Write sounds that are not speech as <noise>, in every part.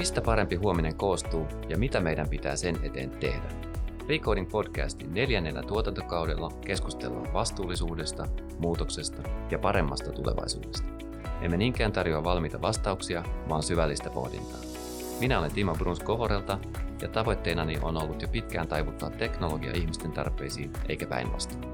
Mistä parempi huominen koostuu ja mitä meidän pitää sen eteen tehdä? Recoding podcastin neljännellä tuotantokaudella keskustellaan vastuullisuudesta, muutoksesta ja paremmasta tulevaisuudesta. Emme niinkään tarjoa valmiita vastauksia, vaan syvällistä pohdintaa. Minä olen Timo Bruns Kovorelta ja tavoitteenani on ollut jo pitkään taivuttaa teknologia ihmisten tarpeisiin eikä päinvastoin.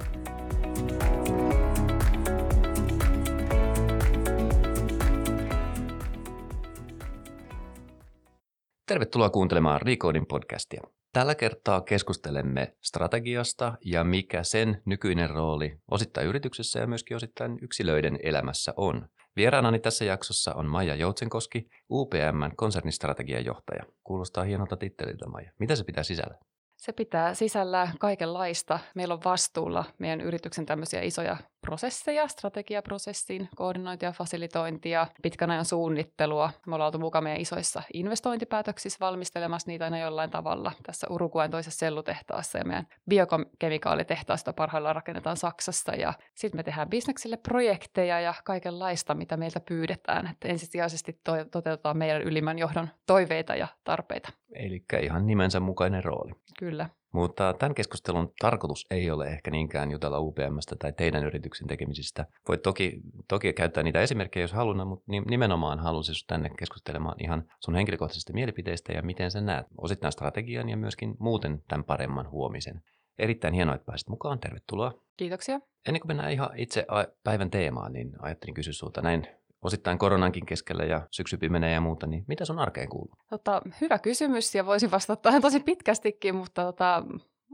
Tervetuloa kuuntelemaan Recoding podcastia. Tällä kertaa keskustelemme strategiasta ja mikä sen nykyinen rooli osittain yrityksessä ja myöskin osittain yksilöiden elämässä on. Vieraanani tässä jaksossa on Maija Joutsenkoski, UPMn konsernistrategian johtaja. Kuulostaa hienolta titteliltä, Maija. Mitä se pitää sisällä? Se pitää sisällä kaikenlaista. Meillä on vastuulla meidän yrityksen tämmöisiä isoja prosesseja, strategiaprosessin koordinointia, fasilitointia, pitkän ajan suunnittelua. Me ollaan oltu mukaan meidän isoissa investointipäätöksissä valmistelemassa niitä aina jollain tavalla. Tässä Uruguayn toisessa sellutehtaassa ja meidän biokemikaalitehtaasta parhaillaan rakennetaan Saksassa. Ja sitten me tehdään bisneksille projekteja ja kaikenlaista, mitä meiltä pyydetään. Että ensisijaisesti to- toteutetaan meidän ylimmän johdon toiveita ja tarpeita. Eli ihan nimensä mukainen rooli. Kyllä. Mutta tämän keskustelun tarkoitus ei ole ehkä niinkään jutella UPMstä tai teidän yrityksen tekemisistä. Voit toki, toki käyttää niitä esimerkkejä, jos halunnut, mutta nimenomaan halusin tänne keskustelemaan ihan sun henkilökohtaisista mielipiteistä ja miten sä näet osittain strategian ja myöskin muuten tämän paremman huomisen. Erittäin hienoa, että pääsit mukaan. Tervetuloa. Kiitoksia. Ennen kuin mennään ihan itse päivän teemaan, niin ajattelin kysyä sulta näin osittain koronankin keskellä ja syksy pimenee ja muuta, niin mitä sun arkeen kuuluu? Tota, hyvä kysymys ja voisin vastata tähän tosi pitkästikin, mutta tota,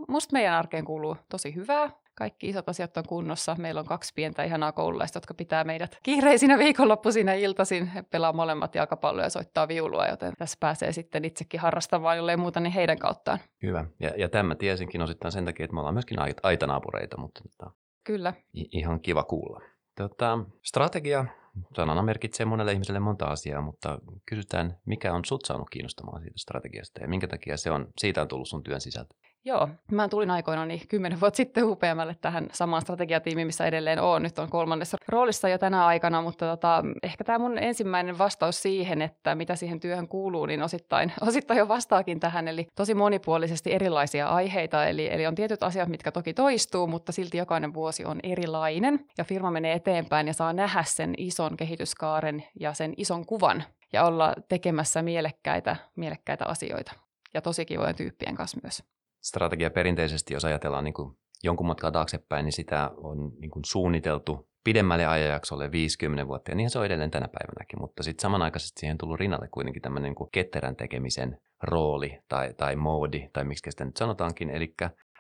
musta meidän arkeen kuuluu tosi hyvää. Kaikki isot asiat on kunnossa. Meillä on kaksi pientä ihanaa koululaista, jotka pitää meidät kiireisinä viikonloppuisina iltaisin. He pelaa molemmat jalkapalloa ja soittaa viulua, joten tässä pääsee sitten itsekin harrastamaan, jollei muuta, niin heidän kauttaan. Hyvä. Ja, ja tämä tiesinkin osittain sen takia, että me ollaan myöskin aitanaapureita, mutta tota, Kyllä. ihan kiva kuulla. Tota, strategia sanana merkitsee monelle ihmiselle monta asiaa, mutta kysytään, mikä on sut saanut kiinnostamaan siitä strategiasta ja minkä takia se on, siitä on tullut sun työn sisältö? Joo, mä tulin aikoinaan niin kymmenen vuotta sitten UPMlle tähän samaan strategiatiimiin, missä edelleen on. Nyt on kolmannessa roolissa jo tänä aikana, mutta tota, ehkä tämä mun ensimmäinen vastaus siihen, että mitä siihen työhön kuuluu, niin osittain, <laughs> osittain jo vastaakin tähän. Eli tosi monipuolisesti erilaisia aiheita, eli, eli on tietyt asiat, mitkä toki toistuu, mutta silti jokainen vuosi on erilainen. Ja firma menee eteenpäin ja saa nähdä sen ison kehityskaaren ja sen ison kuvan ja olla tekemässä mielekkäitä, mielekkäitä asioita. Ja tosi kivojen tyyppien kanssa myös strategia perinteisesti, jos ajatellaan niin kuin jonkun matkaa taaksepäin, niin sitä on niin kuin suunniteltu pidemmälle ajanjaksolle 50 vuotta, ja niin se on edelleen tänä päivänäkin, mutta sitten samanaikaisesti siihen tullut rinnalle kuitenkin tämmöinen niin kuin ketterän tekemisen rooli tai, tai moodi, tai miksi sitä nyt sanotaankin, eli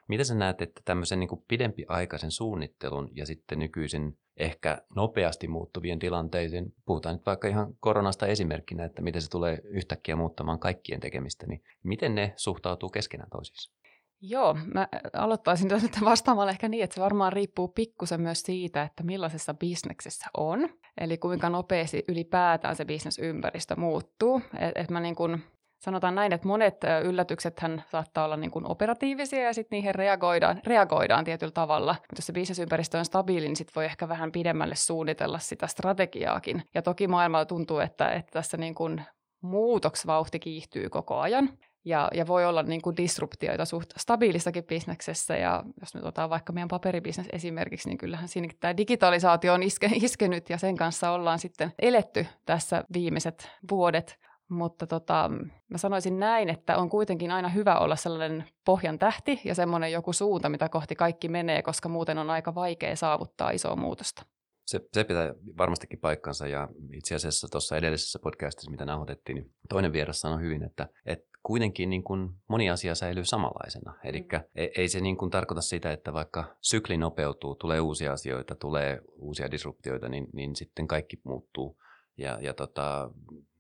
mitä sä näet, että tämmöisen niin pidempiaikaisen suunnittelun ja sitten nykyisin ehkä nopeasti muuttuvien tilanteisiin, puhutaan nyt vaikka ihan koronasta esimerkkinä, että miten se tulee yhtäkkiä muuttamaan kaikkien tekemistä, niin miten ne suhtautuu keskenään toisiinsa? Joo, mä aloittaisin nyt vastaamalla ehkä niin, että se varmaan riippuu pikkusen myös siitä, että millaisessa bisneksessä on. Eli kuinka nopeasti ylipäätään se bisnesympäristö muuttuu. Et, et mä niin kun, sanotaan näin, että monet yllätyksethän saattaa olla niin kuin operatiivisia ja sitten niihin reagoidaan, reagoidaan tietyllä tavalla. Mutta jos se bisnesympäristö on stabiili, niin sitten voi ehkä vähän pidemmälle suunnitella sitä strategiaakin. Ja toki maailmalla tuntuu, että, että tässä niin kuin muutoksvauhti kiihtyy koko ajan ja, ja voi olla niin kuin disruptioita suht stabiilissakin bisneksessä. Ja jos nyt otetaan vaikka meidän paperibisnes esimerkiksi, niin kyllähän siinä tämä digitalisaatio on iske, <laughs> iskenyt ja sen kanssa ollaan sitten eletty tässä viimeiset vuodet. Mutta tota, mä sanoisin näin, että on kuitenkin aina hyvä olla sellainen pohjan tähti ja semmoinen joku suunta, mitä kohti kaikki menee, koska muuten on aika vaikea saavuttaa isoa muutosta. Se, se pitää varmastikin paikkansa ja itse asiassa tuossa edellisessä podcastissa, mitä nauhoitettiin, niin toinen vieras sanoi hyvin, että, että kuitenkin niin kuin moni asia säilyy samanlaisena. Eli mm. ei, ei se niin kuin tarkoita sitä, että vaikka sykli nopeutuu, tulee uusia asioita, tulee uusia disruptioita, niin, niin sitten kaikki muuttuu. Ja, ja tota,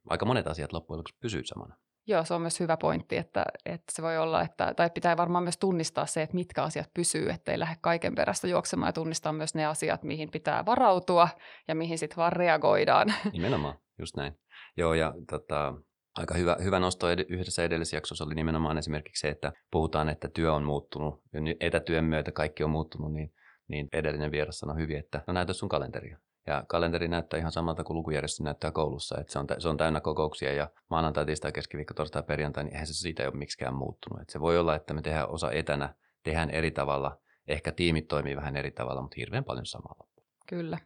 aika monet asiat loppujen lopuksi pysyy samana. Joo, se on myös hyvä pointti, että, että se voi olla, että, tai pitää varmaan myös tunnistaa se, että mitkä asiat pysyy, ettei lähde kaiken perästä juoksemaan ja tunnistaa myös ne asiat, mihin pitää varautua ja mihin sitten vaan reagoidaan. Nimenomaan, just näin. Joo, ja tota, aika hyvä, hyvä nosto ed- yhdessä edellisessä jaksossa oli nimenomaan esimerkiksi se, että puhutaan, että työ on muuttunut, ja etätyön myötä kaikki on muuttunut, niin, niin edellinen vieras sanoi hyvin, että no näytä sun kalenteria. Ja kalenteri näyttää ihan samalta kuin lukujärjestys näyttää koulussa, että se on, se on täynnä kokouksia ja maanantai, tiistai, keskiviikko, torstai, perjantai, niin eihän se siitä ole miksikään muuttunut. Että se voi olla, että me tehdään osa etänä, tehdään eri tavalla, ehkä tiimit toimii vähän eri tavalla, mutta hirveän paljon samalla. Kyllä.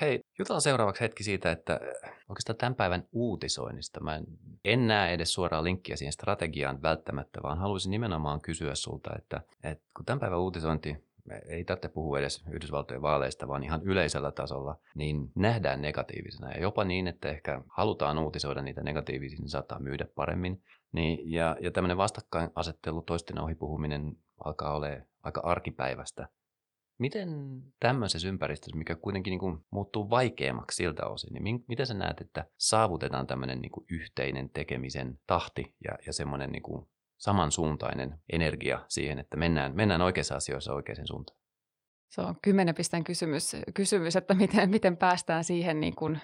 Hei, jutellaan seuraavaksi hetki siitä, että oikeastaan tämän päivän uutisoinnista. Mä en, en näe edes suoraa linkkiä siihen strategiaan välttämättä, vaan haluaisin nimenomaan kysyä sulta, että, että kun tämän päivän uutisointi ei tarvitse puhua edes Yhdysvaltojen vaaleista, vaan ihan yleisellä tasolla, niin nähdään negatiivisena. Ja jopa niin, että ehkä halutaan uutisoida niitä negatiivisia, niin saattaa myydä paremmin. Niin, ja, ja tämmöinen vastakkainasettelu, toisten ohipuhuminen alkaa olla aika arkipäivästä. Miten tämmöisessä ympäristössä, mikä kuitenkin niin kuin muuttuu vaikeammaksi siltä osin, niin miten sä näet, että saavutetaan tämmöinen niin kuin yhteinen tekemisen tahti ja, ja semmoinen niin kuin samansuuntainen energia siihen, että mennään, mennään oikeissa asioissa oikeaan suuntaan? Se on kymmenen pisteen kysymys, kysymys että miten, miten päästään siihen, niin kuin,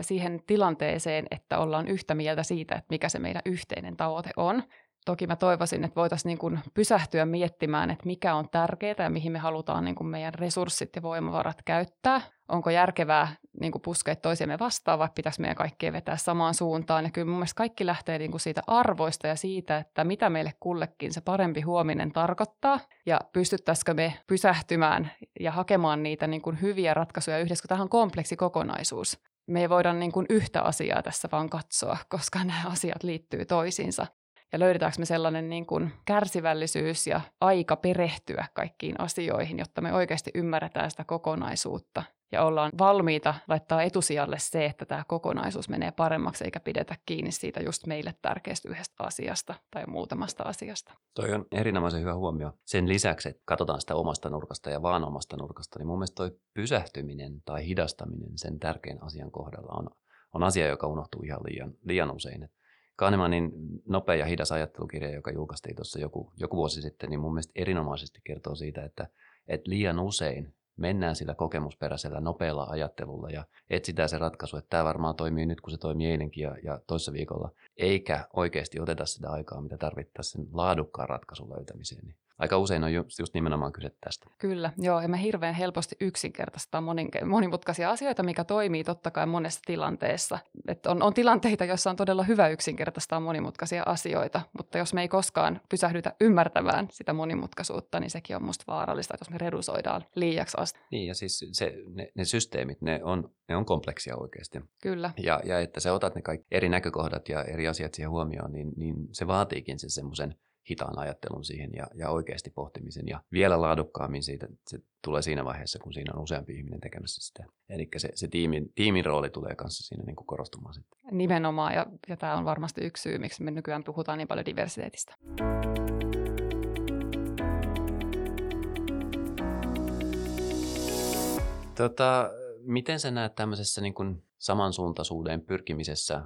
siihen tilanteeseen, että ollaan yhtä mieltä siitä, että mikä se meidän yhteinen tavoite on. Toki mä toivoisin, että voitaisiin niin pysähtyä miettimään, että mikä on tärkeää ja mihin me halutaan niin kuin meidän resurssit ja voimavarat käyttää. Onko järkevää niin kuin puskea toisiamme vastaan vai pitäisi meidän kaikkea vetää samaan suuntaan. Ja kyllä mun mielestä kaikki lähtee niin kuin siitä arvoista ja siitä, että mitä meille kullekin se parempi huominen tarkoittaa. Ja pystyttäisikö me pysähtymään ja hakemaan niitä niin kuin hyviä ratkaisuja yhdessä, kun tähän on kompleksi kokonaisuus me ei voida niin kuin yhtä asiaa tässä vaan katsoa, koska nämä asiat liittyy toisiinsa ja löydetäänkö me sellainen niin kuin kärsivällisyys ja aika perehtyä kaikkiin asioihin, jotta me oikeasti ymmärretään sitä kokonaisuutta ja ollaan valmiita laittaa etusijalle se, että tämä kokonaisuus menee paremmaksi eikä pidetä kiinni siitä just meille tärkeästä yhdestä asiasta tai muutamasta asiasta. Toi on erinomaisen hyvä huomio. Sen lisäksi, että katsotaan sitä omasta nurkasta ja vaan omasta nurkasta, niin mun mielestä toi pysähtyminen tai hidastaminen sen tärkeän asian kohdalla on, on asia, joka unohtuu ihan liian, liian usein. Et Kahnemanin nopea ja hidas ajattelukirja, joka julkaistiin tuossa joku, joku vuosi sitten, niin mun mielestä erinomaisesti kertoo siitä, että, että liian usein mennään sillä kokemusperäisellä nopealla ajattelulla ja etsitään se ratkaisu, että tämä varmaan toimii nyt, kun se toimii eilenkin ja, ja toissa viikolla, eikä oikeasti oteta sitä aikaa, mitä tarvittaisiin sen laadukkaan ratkaisun löytämiseen. Niin aika usein on just, just nimenomaan kyse tästä. Kyllä, joo, ja me hirveän helposti yksinkertaistaa monimutkaisia asioita, mikä toimii totta kai monessa tilanteessa. Et on, on tilanteita, joissa on todella hyvä yksinkertaistaa monimutkaisia asioita, mutta jos me ei koskaan pysähdytä ymmärtämään sitä monimutkaisuutta, niin sekin on musta vaarallista, jos me redusoidaan liiaksi asti. Niin, ja siis se, ne, ne systeemit, ne on, ne on kompleksia oikeasti. Kyllä. Ja, ja että sä otat ne kaikki eri näkökohdat ja eri asiat siihen huomioon, niin, niin se vaatiikin se semmoisen hitaan ajattelun siihen ja, ja oikeasti pohtimisen. Ja vielä laadukkaammin siitä se tulee siinä vaiheessa, kun siinä on useampi ihminen tekemässä sitä. Eli se, se tiimin, tiimin rooli tulee kanssa siinä niin kuin korostumaan sitten. Nimenomaan, ja, ja tämä on varmasti yksi syy, miksi me nykyään puhutaan niin paljon diversiteetistä. Tota, miten sä näet tämmöisessä niin kuin samansuuntaisuuden pyrkimisessä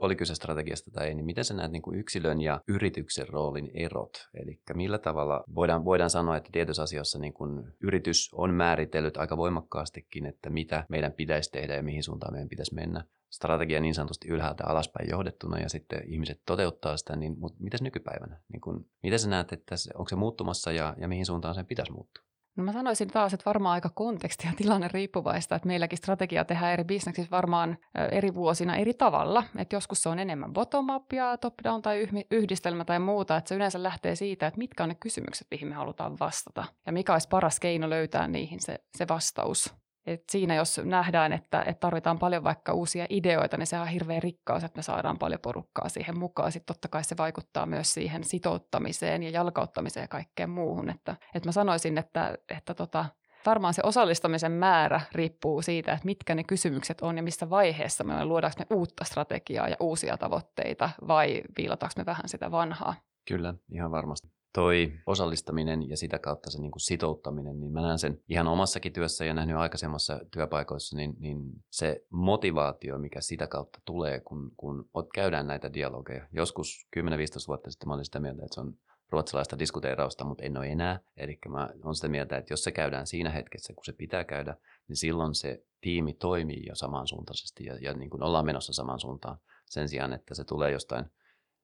oli kyse strategiasta tai ei, niin miten sä näet niin kuin yksilön ja yrityksen roolin erot? Eli millä tavalla voidaan, voidaan sanoa, että tietyissä asioissa niin kuin yritys on määritellyt aika voimakkaastikin, että mitä meidän pitäisi tehdä ja mihin suuntaan meidän pitäisi mennä. Strategia niin sanotusti ylhäältä alaspäin johdettuna ja sitten ihmiset toteuttaa sitä, niin mutta mitäs nykypäivänä? Niin kuin, miten sä näet, että se, onko se muuttumassa ja, ja mihin suuntaan sen pitäisi muuttua? No mä sanoisin taas, että varmaan aika konteksti ja tilanne riippuvaista, että meilläkin strategia tehdään eri bisneksissä varmaan eri vuosina eri tavalla. Että joskus se on enemmän bottom-up ja top-down tai yhdistelmä tai muuta, että se yleensä lähtee siitä, että mitkä on ne kysymykset, mihin me halutaan vastata ja mikä olisi paras keino löytää niihin se, se vastaus. Et siinä jos nähdään, että, että tarvitaan paljon vaikka uusia ideoita, niin se on hirveä rikkaus, että me saadaan paljon porukkaa siihen mukaan. Sitten totta kai se vaikuttaa myös siihen sitouttamiseen ja jalkauttamiseen ja kaikkeen muuhun. Että, että mä sanoisin, että, että tota, varmaan se osallistamisen määrä riippuu siitä, että mitkä ne kysymykset on ja missä vaiheessa me luodaanko me uutta strategiaa ja uusia tavoitteita vai viilataanko me vähän sitä vanhaa. Kyllä, ihan varmasti toi osallistaminen ja sitä kautta se niin kuin sitouttaminen, niin mä näen sen ihan omassakin työssä ja nähnyt aikaisemmassa työpaikoissa, niin, niin se motivaatio, mikä sitä kautta tulee, kun, kun käydään näitä dialogeja. Joskus 10-15 vuotta sitten mä olin sitä mieltä, että se on ruotsalaista diskuteerausta, mutta en ole enää. Eli mä olen sitä mieltä, että jos se käydään siinä hetkessä, kun se pitää käydä, niin silloin se tiimi toimii jo samansuuntaisesti ja, ja niin kuin ollaan menossa samaan suuntaan sen sijaan, että se tulee jostain –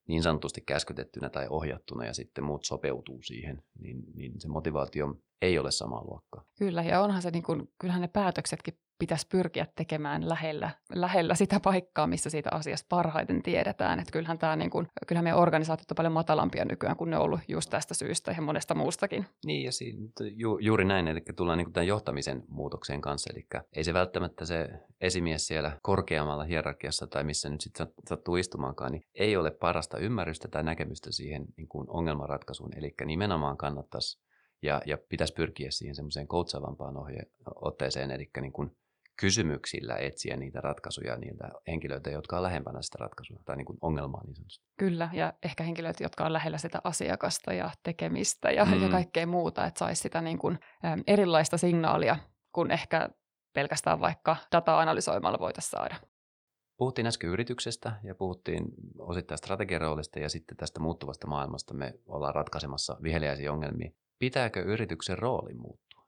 niin sanotusti käskytettynä tai ohjattuna ja sitten muut sopeutuu siihen, niin, niin se motivaatio ei ole samaa luokkaa. Kyllä, ja onhan se, niin kuin, kyllähän ne päätöksetkin pitäisi pyrkiä tekemään lähellä, lähellä sitä paikkaa, missä siitä asiasta parhaiten tiedetään. Että kyllähän, tämä, niin kuin, kyllähän meidän organisaatiot on paljon matalampia nykyään kuin ne on ollut just tästä syystä ja monesta muustakin. Niin, ja siinä, ju, juuri näin, eli tullaan niin kuin tämän johtamisen muutokseen kanssa. Eli ei se välttämättä se esimies siellä korkeammalla hierarkiassa tai missä nyt sitten sattuu istumaankaan, niin ei ole parasta ymmärrystä tai näkemystä siihen niin kuin ongelmanratkaisuun. Eli nimenomaan kannattaisi ja, ja pitäisi pyrkiä siihen semmoiseen koutsaavampaan ohje, otteeseen, eli niin kuin kysymyksillä etsiä niitä ratkaisuja niiltä henkilöiltä, jotka on lähempänä sitä ratkaisua tai niin kuin ongelmaa niin sanotusti. Kyllä, ja ehkä henkilöitä, jotka on lähellä sitä asiakasta ja tekemistä ja, mm. ja kaikkea muuta, että saisi sitä niin kuin, äm, erilaista signaalia, kun ehkä pelkästään vaikka dataa analysoimalla voitaisiin saada. Puhuttiin äsken yrityksestä ja puhuttiin osittain strategiaroolista ja sitten tästä muuttuvasta maailmasta me ollaan ratkaisemassa viheliäisiä ongelmia. Pitääkö yrityksen rooli muuttua?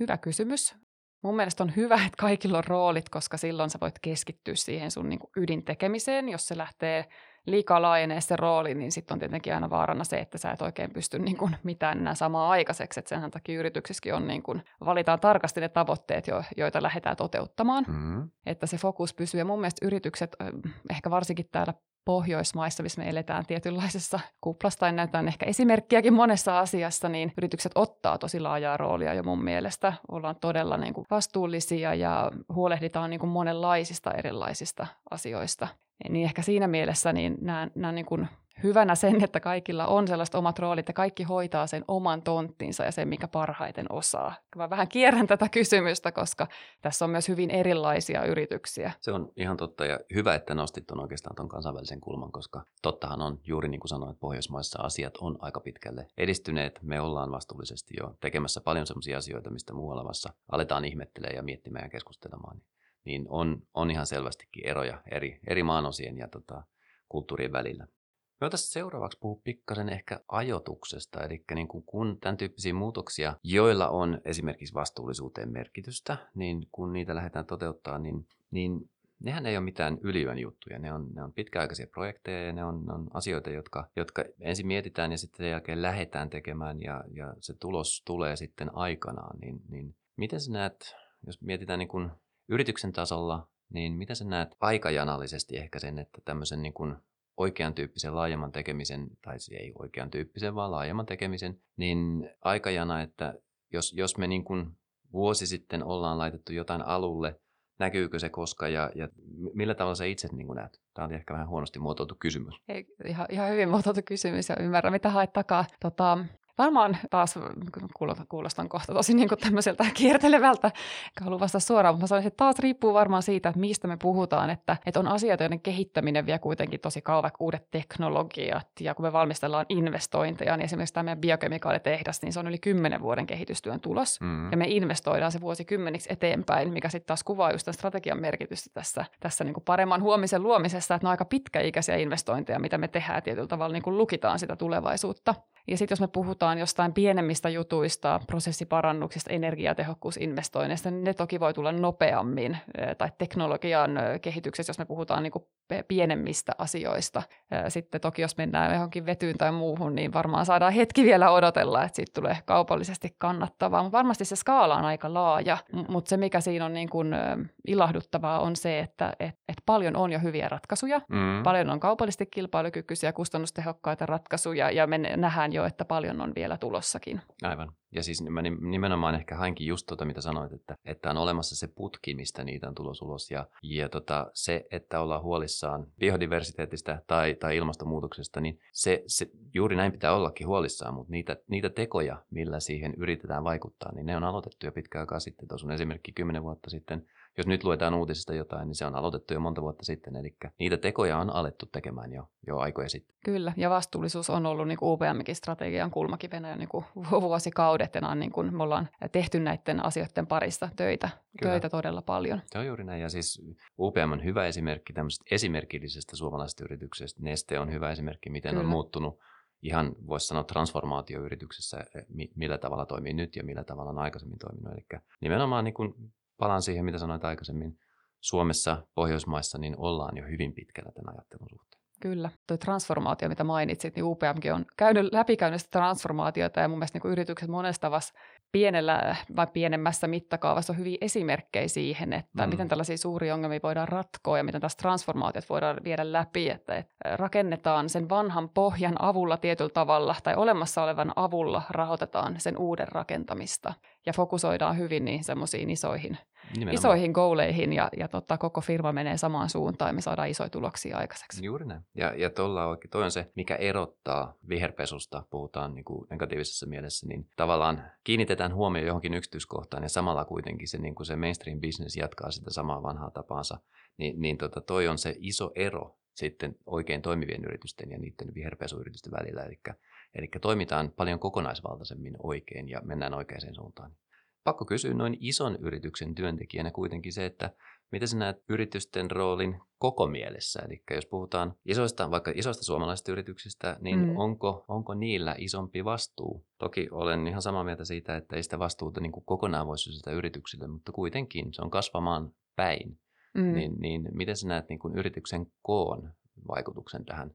Hyvä kysymys. Mun mielestä on hyvä, että kaikilla on roolit, koska silloin sä voit keskittyä siihen sun niin ydintekemiseen. Jos se lähtee liikaa laajenee se rooli, niin sitten on tietenkin aina vaarana se, että sä et oikein pysty niin kuin mitään enää samaa aikaiseksi. Et senhän takia yrityksissäkin on niin kuin, valitaan tarkasti ne tavoitteet, jo, joita lähdetään toteuttamaan, mm-hmm. että se fokus pysyy. Ja mun mielestä yritykset, ehkä varsinkin täällä Pohjoismaissa, missä me eletään tietynlaisessa kuplassa tai näytetään ehkä esimerkkiäkin monessa asiassa, niin yritykset ottaa tosi laajaa roolia jo mun mielestä. Ollaan todella niin kuin vastuullisia ja huolehditaan niin kuin monenlaisista erilaisista asioista. Niin ehkä siinä mielessä niin näen, näen niin kuin hyvänä sen, että kaikilla on sellaiset omat roolit ja kaikki hoitaa sen oman tonttinsa ja sen, mikä parhaiten osaa. Mä vähän kierrän tätä kysymystä, koska tässä on myös hyvin erilaisia yrityksiä. Se on ihan totta ja hyvä, että nostit tuon oikeastaan tuon kansainvälisen kulman, koska tottahan on juuri niin kuin sanoin, että Pohjoismaissa asiat on aika pitkälle edistyneet. Me ollaan vastuullisesti jo tekemässä paljon sellaisia asioita, mistä muualla vasta aletaan ihmettelemään ja miettimään ja keskustelemaan. Niin on, on ihan selvästikin eroja eri, eri maanosien ja tota, kulttuurien välillä. Me voitaisiin seuraavaksi puhua pikkasen ehkä ajotuksesta, eli niin kuin kun tämän tyyppisiä muutoksia, joilla on esimerkiksi vastuullisuuteen merkitystä, niin kun niitä lähdetään toteuttaa, niin, niin nehän ei ole mitään yliön juttuja. Ne on, ne on pitkäaikaisia projekteja ja ne on, ne on asioita, jotka, jotka ensin mietitään ja sitten sen jälkeen lähdetään tekemään ja, ja se tulos tulee sitten aikanaan. Niin, niin miten sä näet, jos mietitään niin kuin yrityksen tasolla, niin miten sä näet aikajanallisesti ehkä sen, että tämmöisen niin kuin oikean tyyppisen laajemman tekemisen, tai ei oikean tyyppisen, vaan laajemman tekemisen, niin aikajana, että jos, jos me niin kuin vuosi sitten ollaan laitettu jotain alulle, näkyykö se koska ja, ja millä tavalla sä itse niin näet? Tämä oli ehkä vähän huonosti muotoiltu kysymys. Ei, ihan, ihan hyvin muotoiltu kysymys ja ymmärrän, mitä haet takaa. Tota, Varmaan taas kuulostan kohta tosi niin kuin tämmöiseltä kiertelevältä, haluan vastata suoraan, mutta mä sanoisin, että taas riippuu varmaan siitä, että mistä me puhutaan, että, että on asioita, joiden kehittäminen vie kuitenkin tosi kauan, vaikka uudet teknologiat, ja kun me valmistellaan investointeja, niin esimerkiksi tämä meidän biokemikaalitehdas, niin se on yli kymmenen vuoden kehitystyön tulos, mm. ja me investoidaan se vuosikymmeniksi eteenpäin, mikä sitten taas kuvaa just tämän strategian merkitystä tässä, tässä niin kuin paremman huomisen luomisessa, että ne on aika pitkäikäisiä investointeja, mitä me tehdään tietyllä tavalla, niin kuin lukitaan sitä tulevaisuutta. Ja sitten jos me puhutaan jostain pienemmistä jutuista, prosessiparannuksista, energiatehokkuusinvestoinneista, niin ne toki voi tulla nopeammin. Tai teknologian kehityksessä, jos me puhutaan niin kuin pienemmistä asioista. Sitten toki jos mennään johonkin vetyyn tai muuhun, niin varmaan saadaan hetki vielä odotella, että siitä tulee kaupallisesti kannattavaa. Mutta varmasti se skaala on aika laaja, mutta se mikä siinä on niin kuin ilahduttavaa on se, että et, et paljon on jo hyviä ratkaisuja. Mm. Paljon on kaupallisesti kilpailukykyisiä, kustannustehokkaita ratkaisuja ja me nähdään jo, että paljon on vielä tulossakin. Aivan. Ja siis mä nimenomaan ehkä hainkin just tuota, mitä sanoit, että, että on olemassa se putki, mistä niitä on tulos ulos. Ja, ja tota, se, että ollaan huolissaan biodiversiteetistä tai, tai ilmastonmuutoksesta, niin se, se, juuri näin pitää ollakin huolissaan, mutta niitä, niitä tekoja, millä siihen yritetään vaikuttaa, niin ne on aloitettu jo pitkään aikaa sitten. Tuossa on esimerkki kymmenen vuotta sitten jos nyt luetaan uutisista jotain, niin se on aloitettu jo monta vuotta sitten. Eli niitä tekoja on alettu tekemään jo, jo aikoja sitten. Kyllä, ja vastuullisuus on ollut niin UPMkin strategian kulmakivenä jo niin vuosikaudet, ja niin kuin me ollaan tehty näiden asioiden parissa töitä, töitä todella paljon. Se on juuri näin, ja siis UPM on hyvä esimerkki tämmöisestä esimerkillisestä suomalaisesta yrityksestä. Neste on hyvä esimerkki, miten Kyllä. on muuttunut ihan voisi sanoa transformaatioyrityksessä, millä tavalla toimii nyt ja millä tavalla on aikaisemmin toiminut. Eli nimenomaan niin kuin palaan siihen, mitä sanoit aikaisemmin, Suomessa, Pohjoismaissa, niin ollaan jo hyvin pitkällä tämän ajattelun suhteen. Kyllä. Tuo transformaatio, mitä mainitsit, niin UPMkin on käynyt läpikäynyt sitä transformaatiota ja mun mielestä niin yritykset monesta tavassa pienellä vai pienemmässä mittakaavassa on hyviä esimerkkejä siihen, että mm. miten tällaisia suuria ongelmia voidaan ratkoa ja miten taas transformaatiot voidaan viedä läpi, että, että rakennetaan sen vanhan pohjan avulla tietyllä tavalla tai olemassa olevan avulla rahoitetaan sen uuden rakentamista ja fokusoidaan hyvin niihin semmoisiin isoihin, isoihin gouleihin ja, ja tota, koko firma menee samaan suuntaan ja me saadaan isoja tuloksia aikaiseksi. Juuri näin. Ja, ja tuolla oikein, toi on se, mikä erottaa viherpesusta, puhutaan niin kuin negatiivisessa mielessä, niin tavallaan kiinnitetään huomio johonkin yksityiskohtaan ja samalla kuitenkin se, niin kuin se mainstream business jatkaa sitä samaa vanhaa tapaansa, niin, niin tota, toi on se iso ero sitten oikein toimivien yritysten ja niiden viherpesuyritysten välillä. Eli, eli toimitaan paljon kokonaisvaltaisemmin oikein ja mennään oikeaan suuntaan. Pakko kysyä noin ison yrityksen työntekijänä kuitenkin se, että miten sä näet yritysten roolin koko mielessä? Eli jos puhutaan isoista, vaikka isoista suomalaisista yrityksistä, niin mm. onko, onko niillä isompi vastuu? Toki olen ihan samaa mieltä siitä, että ei sitä vastuuta niin kuin kokonaan voisi sitä yrityksille, mutta kuitenkin se on kasvamaan päin. Mm. Niin, niin miten sä näet niin kuin yrityksen koon vaikutuksen tähän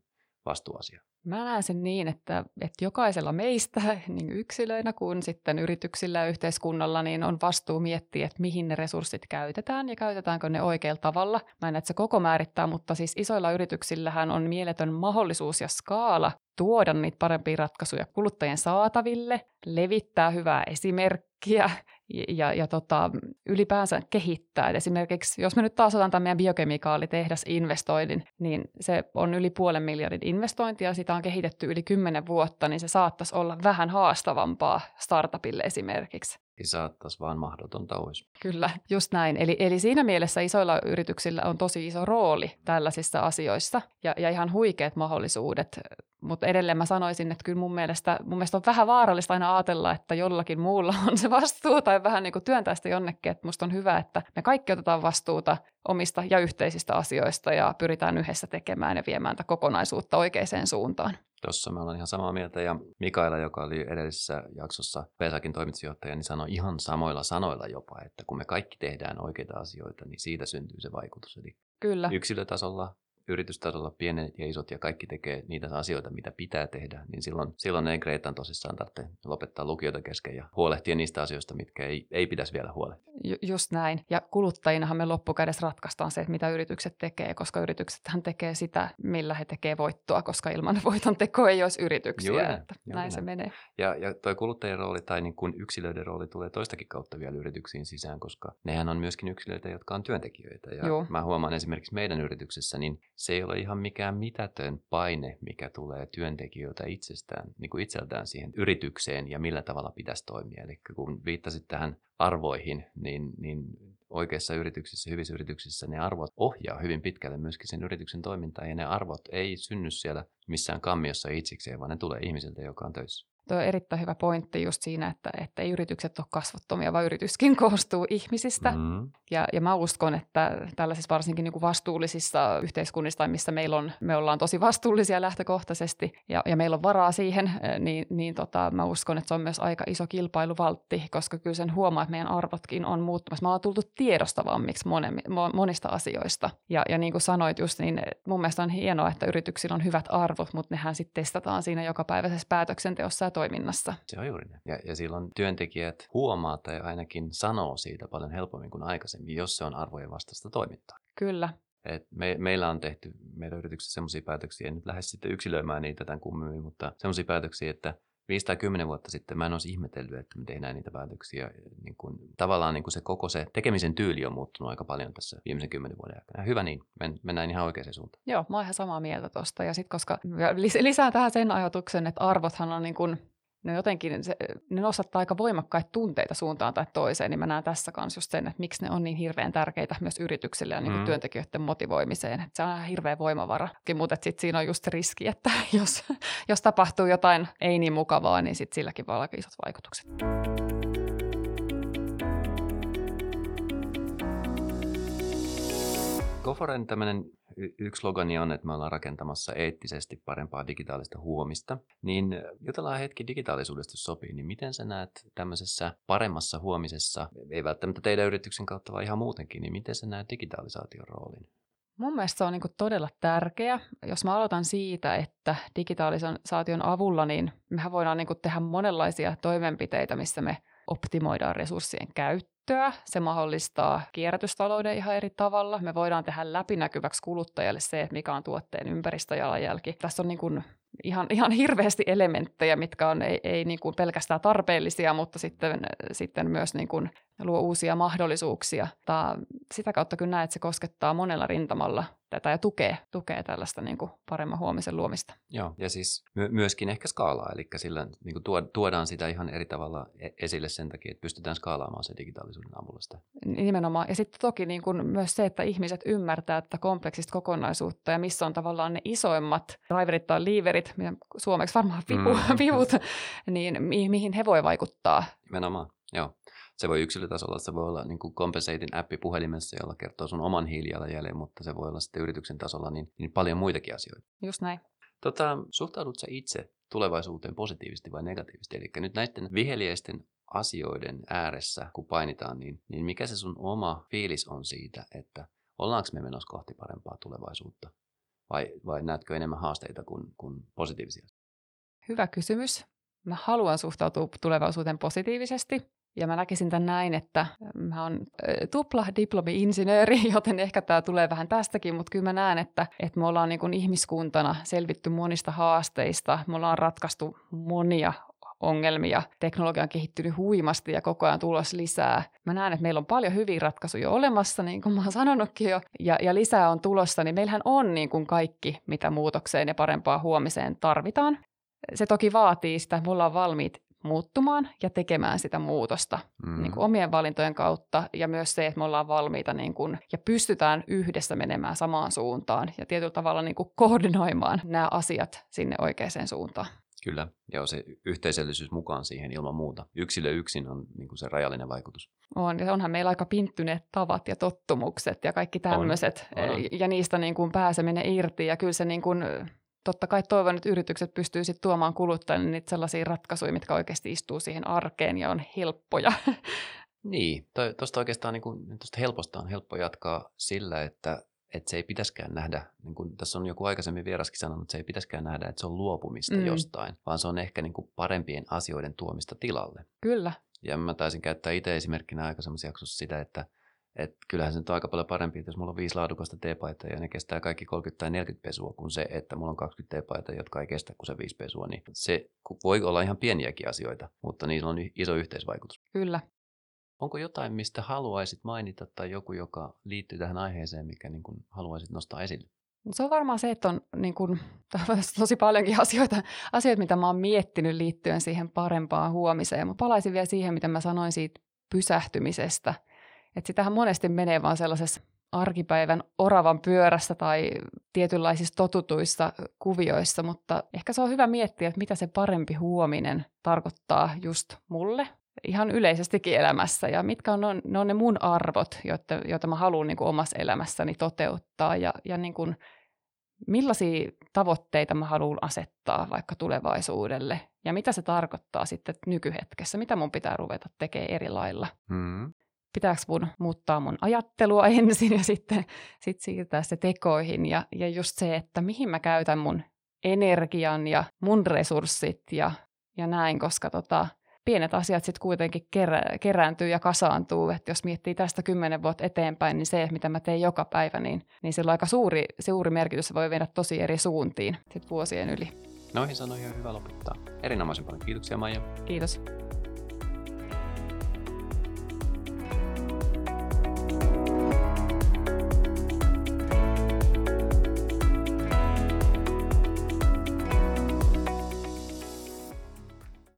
vastuuasiaan? Mä näen sen niin, että, että jokaisella meistä <laughs> niin yksilöinä kuin sitten yrityksillä ja yhteiskunnalla niin on vastuu miettiä, että mihin ne resurssit käytetään ja käytetäänkö ne oikealla tavalla. Mä en että se koko määrittää, mutta siis isoilla yrityksillähän on mieletön mahdollisuus ja skaala tuoda niitä parempia ratkaisuja kuluttajien saataville, levittää hyvää esimerkkiä ja, ja tota, ylipäänsä kehittää. Et esimerkiksi jos me nyt taas otetaan tämän meidän biokemikaalitehdas investoinnin, niin se on yli puolen miljardin investointi ja sitä on kehitetty yli kymmenen vuotta, niin se saattaisi olla vähän haastavampaa startupille esimerkiksi saattaisi vaan mahdotonta olisi. Kyllä, just näin. Eli, eli siinä mielessä isoilla yrityksillä on tosi iso rooli tällaisissa asioissa ja, ja ihan huikeat mahdollisuudet. Mutta edelleen mä sanoisin, että kyllä mun mielestä, mun mielestä on vähän vaarallista aina ajatella, että jollakin muulla <laughs> on se vastuu tai vähän niin kuin työntää sitä jonnekin. Että musta on hyvä, että me kaikki otetaan vastuuta omista ja yhteisistä asioista ja pyritään yhdessä tekemään ja viemään tätä kokonaisuutta oikeaan suuntaan. Tuossa me ollaan ihan samaa mieltä ja Mikaela, joka oli edellisessä jaksossa Pesakin toimitusjohtaja, niin sanoi ihan samoilla sanoilla jopa, että kun me kaikki tehdään oikeita asioita, niin siitä syntyy se vaikutus. Eli Kyllä. yksilötasolla yritystasolla pienet ja isot ja kaikki tekee niitä asioita, mitä pitää tehdä, niin silloin, silloin ei Greetan tosissaan tarvitse lopettaa lukiota kesken ja huolehtia niistä asioista, mitkä ei, ei pitäisi vielä huolehtia. Ju- just näin. Ja kuluttajinahan me loppukädessä ratkaistaan se, että mitä yritykset tekee, koska yrityksethän tekee sitä, millä he tekee voittoa, koska ilman voiton teko ei olisi yrityksiä. Juuri, että näin, näin se menee. Ja, ja tuo kuluttajien rooli tai niin kuin yksilöiden rooli tulee toistakin kautta vielä yrityksiin sisään, koska nehän on myöskin yksilöitä, jotka on työntekijöitä. Ja Joo. mä huomaan esimerkiksi meidän yrityksessä, niin se ei ole ihan mikään mitätön paine, mikä tulee työntekijöiltä itsestään, niin kuin itseltään siihen yritykseen ja millä tavalla pitäisi toimia. Eli kun viittasit tähän arvoihin, niin, niin oikeissa yrityksissä, hyvissä yrityksissä ne arvot ohjaa hyvin pitkälle myöskin sen yrityksen toimintaa ja ne arvot ei synny siellä missään kammiossa itsikseen, vaan ne tulee ihmiseltä, joka on töissä. Tuo on erittäin hyvä pointti just siinä, että, että ei yritykset ole kasvottomia, vaan yrityskin <laughs> koostuu ihmisistä. Mm. Ja, ja mä uskon, että tällaisissa varsinkin niin kuin vastuullisissa yhteiskunnissa, missä meillä on, me ollaan tosi vastuullisia lähtökohtaisesti ja, ja meillä on varaa siihen, eh, niin, niin tota, mä uskon, että se on myös aika iso kilpailuvaltti, koska kyllä sen huomaa, että meidän arvotkin on muuttumassa. Me ollaan tultu tiedostavammiksi monen, monista asioista. Ja, ja niin kuin sanoit just, niin mun mielestä on hienoa, että yrityksillä on hyvät arvot, mutta nehän sitten testataan siinä jokapäiväisessä päätöksenteossa toiminnassa. Se on juuri näin. Ja, ja silloin työntekijät huomaa tai ainakin sanoo siitä paljon helpommin kuin aikaisemmin, jos se on arvojen vastaista toimintaa. Kyllä. Et me, meillä on tehty meidän yrityksessä sellaisia päätöksiä, en nyt lähde sitten yksilöimään niitä tämän kummemmin, mutta sellaisia päätöksiä, että 5 tai 10 vuotta sitten mä en olisi ihmetellyt, että me tehdään niitä päätöksiä. Niin kuin, tavallaan niin kuin se koko se tekemisen tyyli on muuttunut aika paljon tässä viimeisen kymmenen vuoden aikana. Hyvä niin, men, mennään ihan oikeaan suuntaan. Joo, mä oon ihan samaa mieltä tuosta. Ja sitten koska lisää tähän sen ajatuksen, että arvothan on niin kuin ne jotenkin, se, ne nostattaa aika voimakkaita tunteita suuntaan tai toiseen, niin mä näen tässä kanssa just sen, että miksi ne on niin hirveän tärkeitä myös yrityksille ja niin mm. työntekijöiden motivoimiseen. Että se on ihan hirveä voimavara. Mutta sitten siinä on just riski, että <laughs> jos, jos tapahtuu jotain ei niin mukavaa, niin sit silläkin voi olla isot vaikutukset. Goforen tämmöinen yksi slogani on, että me ollaan rakentamassa eettisesti parempaa digitaalista huomista. Niin jutellaan hetki digitaalisuudesta, jos sopii. Niin miten sä näet tämmöisessä paremmassa huomisessa, ei välttämättä teidän yrityksen kautta, vaan ihan muutenkin, niin miten sä näet digitalisaation roolin? Mun mielestä se on niin todella tärkeä. Jos mä aloitan siitä, että digitalisaation avulla, niin mehän voidaan niin tehdä monenlaisia toimenpiteitä, missä me optimoidaan resurssien käyttöä. Se mahdollistaa kierrätystalouden ihan eri tavalla. Me voidaan tehdä läpinäkyväksi kuluttajalle se, että mikä on tuotteen ympäristöjalanjälki. Tässä on niin kuin ihan, ihan hirveästi elementtejä, mitkä on ei, ei niin kuin pelkästään tarpeellisia, mutta sitten, sitten myös niin kuin luo uusia mahdollisuuksia. Tää, sitä kautta kyllä näet, että se koskettaa monella rintamalla tätä ja tukee, tukee tällaista niin kuin paremman huomisen luomista. Joo, ja siis my- myöskin ehkä skaalaa, eli sillä niin kuin tuodaan sitä ihan eri tavalla e-, esille sen takia, että pystytään skaalaamaan se digitaalisuuden avulla sitä. Nimenomaan, ja sitten toki niin kuin myös se, että ihmiset ymmärtää tätä kompleksista kokonaisuutta ja missä on tavallaan ne isoimmat driverit tai leverit, suomeksi varmaan vipu, mm. vivut, <laughs> niin mi- mihin he voi vaikuttaa. Nimenomaan, joo. Se voi yksilötasolla, se voi olla niin kuin Compensating appi puhelimessa, jolla kertoo sun oman hiilijalanjäljen, mutta se voi olla sitten yrityksen tasolla niin, niin paljon muitakin asioita. Just näin. Tota, suhtaudut sä itse tulevaisuuteen positiivisesti vai negatiivisesti? Eli nyt näiden viheliäisten asioiden ääressä, kun painitaan, niin, niin mikä se sun oma fiilis on siitä, että ollaanko me menossa kohti parempaa tulevaisuutta? Vai, vai näetkö enemmän haasteita kuin, kuin positiivisia? Hyvä kysymys. Mä haluan suhtautua tulevaisuuteen positiivisesti. Ja mä näkisin tämän näin, että mä oon tupla diplomi-insinööri, <laughs> joten ehkä tämä tulee vähän tästäkin, mutta kyllä mä näen, että, että me ollaan niin ihmiskuntana selvitty monista haasteista. Me ollaan ratkaistu monia ongelmia. Teknologia on kehittynyt huimasti ja koko ajan tulos lisää. Mä näen, että meillä on paljon hyviä ratkaisuja olemassa, niin kuin mä oon sanonutkin jo, ja, ja lisää on tulossa, niin meillähän on niin kuin kaikki, mitä muutokseen ja parempaa huomiseen tarvitaan. Se toki vaatii sitä, me ollaan valmiit muuttumaan ja tekemään sitä muutosta mm. niin kuin omien valintojen kautta ja myös se, että me ollaan valmiita niin kuin, ja pystytään yhdessä menemään samaan suuntaan ja tietyllä tavalla niin kuin koordinoimaan nämä asiat sinne oikeaan suuntaan. Kyllä, ja se yhteisöllisyys mukaan siihen ilman muuta. Yksilö yksin on niin kuin se rajallinen vaikutus. On, ja onhan meillä aika pinttyneet tavat ja tottumukset ja kaikki tämmöiset, ja niistä niin kuin pääseminen irti, ja kyllä se niin kuin totta kai toivon, että yritykset pystyy sitten tuomaan kuluttajille niitä sellaisia ratkaisuja, mitkä oikeasti istuu siihen arkeen ja on helppoja. <laughs> Niin, tuosta oikeastaan niin kuin, tosta helposta on helppo jatkaa sillä, että, että se ei pitäskään nähdä, niin kuin tässä on joku aikaisemmin vieraskin sanonut, että se ei pitäskään nähdä, että se on luopumista mm. jostain, vaan se on ehkä niin kuin parempien asioiden tuomista tilalle. Kyllä. Ja mä taisin käyttää itse esimerkkinä aikaisemmassa jaksossa sitä, että et kyllähän se nyt on aika paljon parempi, että jos mulla on viisi laadukasta teepaitaa ja ne kestää kaikki 30 tai 40 pesua, kuin se, että mulla on 20 teepaitaa, jotka ei kestä kuin se viisi pesua. Niin se voi olla ihan pieniäkin asioita, mutta niillä on iso yhteisvaikutus. Kyllä. Onko jotain, mistä haluaisit mainita tai joku, joka liittyy tähän aiheeseen, mikä niin kuin haluaisit nostaa esille? Se on varmaan se, että on niin kuin, <laughs> tosi paljonkin asioita, asioita, mitä mä oon miettinyt liittyen siihen parempaan huomiseen. Mä palaisin vielä siihen, mitä mä sanoin siitä pysähtymisestä – että sitähän monesti menee vaan sellaisessa arkipäivän oravan pyörässä tai tietynlaisissa totutuissa kuvioissa, mutta ehkä se on hyvä miettiä, että mitä se parempi huominen tarkoittaa just mulle ihan yleisestikin elämässä. Ja mitkä on, ne, on ne mun arvot, joita, joita mä haluan niin omassa elämässäni toteuttaa. Ja, ja niin kuin, millaisia tavoitteita mä haluan asettaa vaikka tulevaisuudelle? Ja mitä se tarkoittaa sitten nykyhetkessä, mitä mun pitää ruveta tekemään eri lailla. Mm pitääkö mun muuttaa mun ajattelua <laughs> ensin ja sitten sit siirtää se tekoihin. Ja, ja just se, että mihin mä käytän mun energian ja mun resurssit ja, ja näin, koska tota, pienet asiat sitten kuitenkin kerä, kerääntyy ja kasaantuu. Että jos miettii tästä kymmenen vuotta eteenpäin, niin se, mitä mä teen joka päivä, niin, niin sillä on aika suuri, suuri merkitys. Se voi viedä tosi eri suuntiin sit vuosien yli. Noihin sanoihin on hyvä lopettaa. Erinomaisen paljon kiitoksia Maija. Kiitos.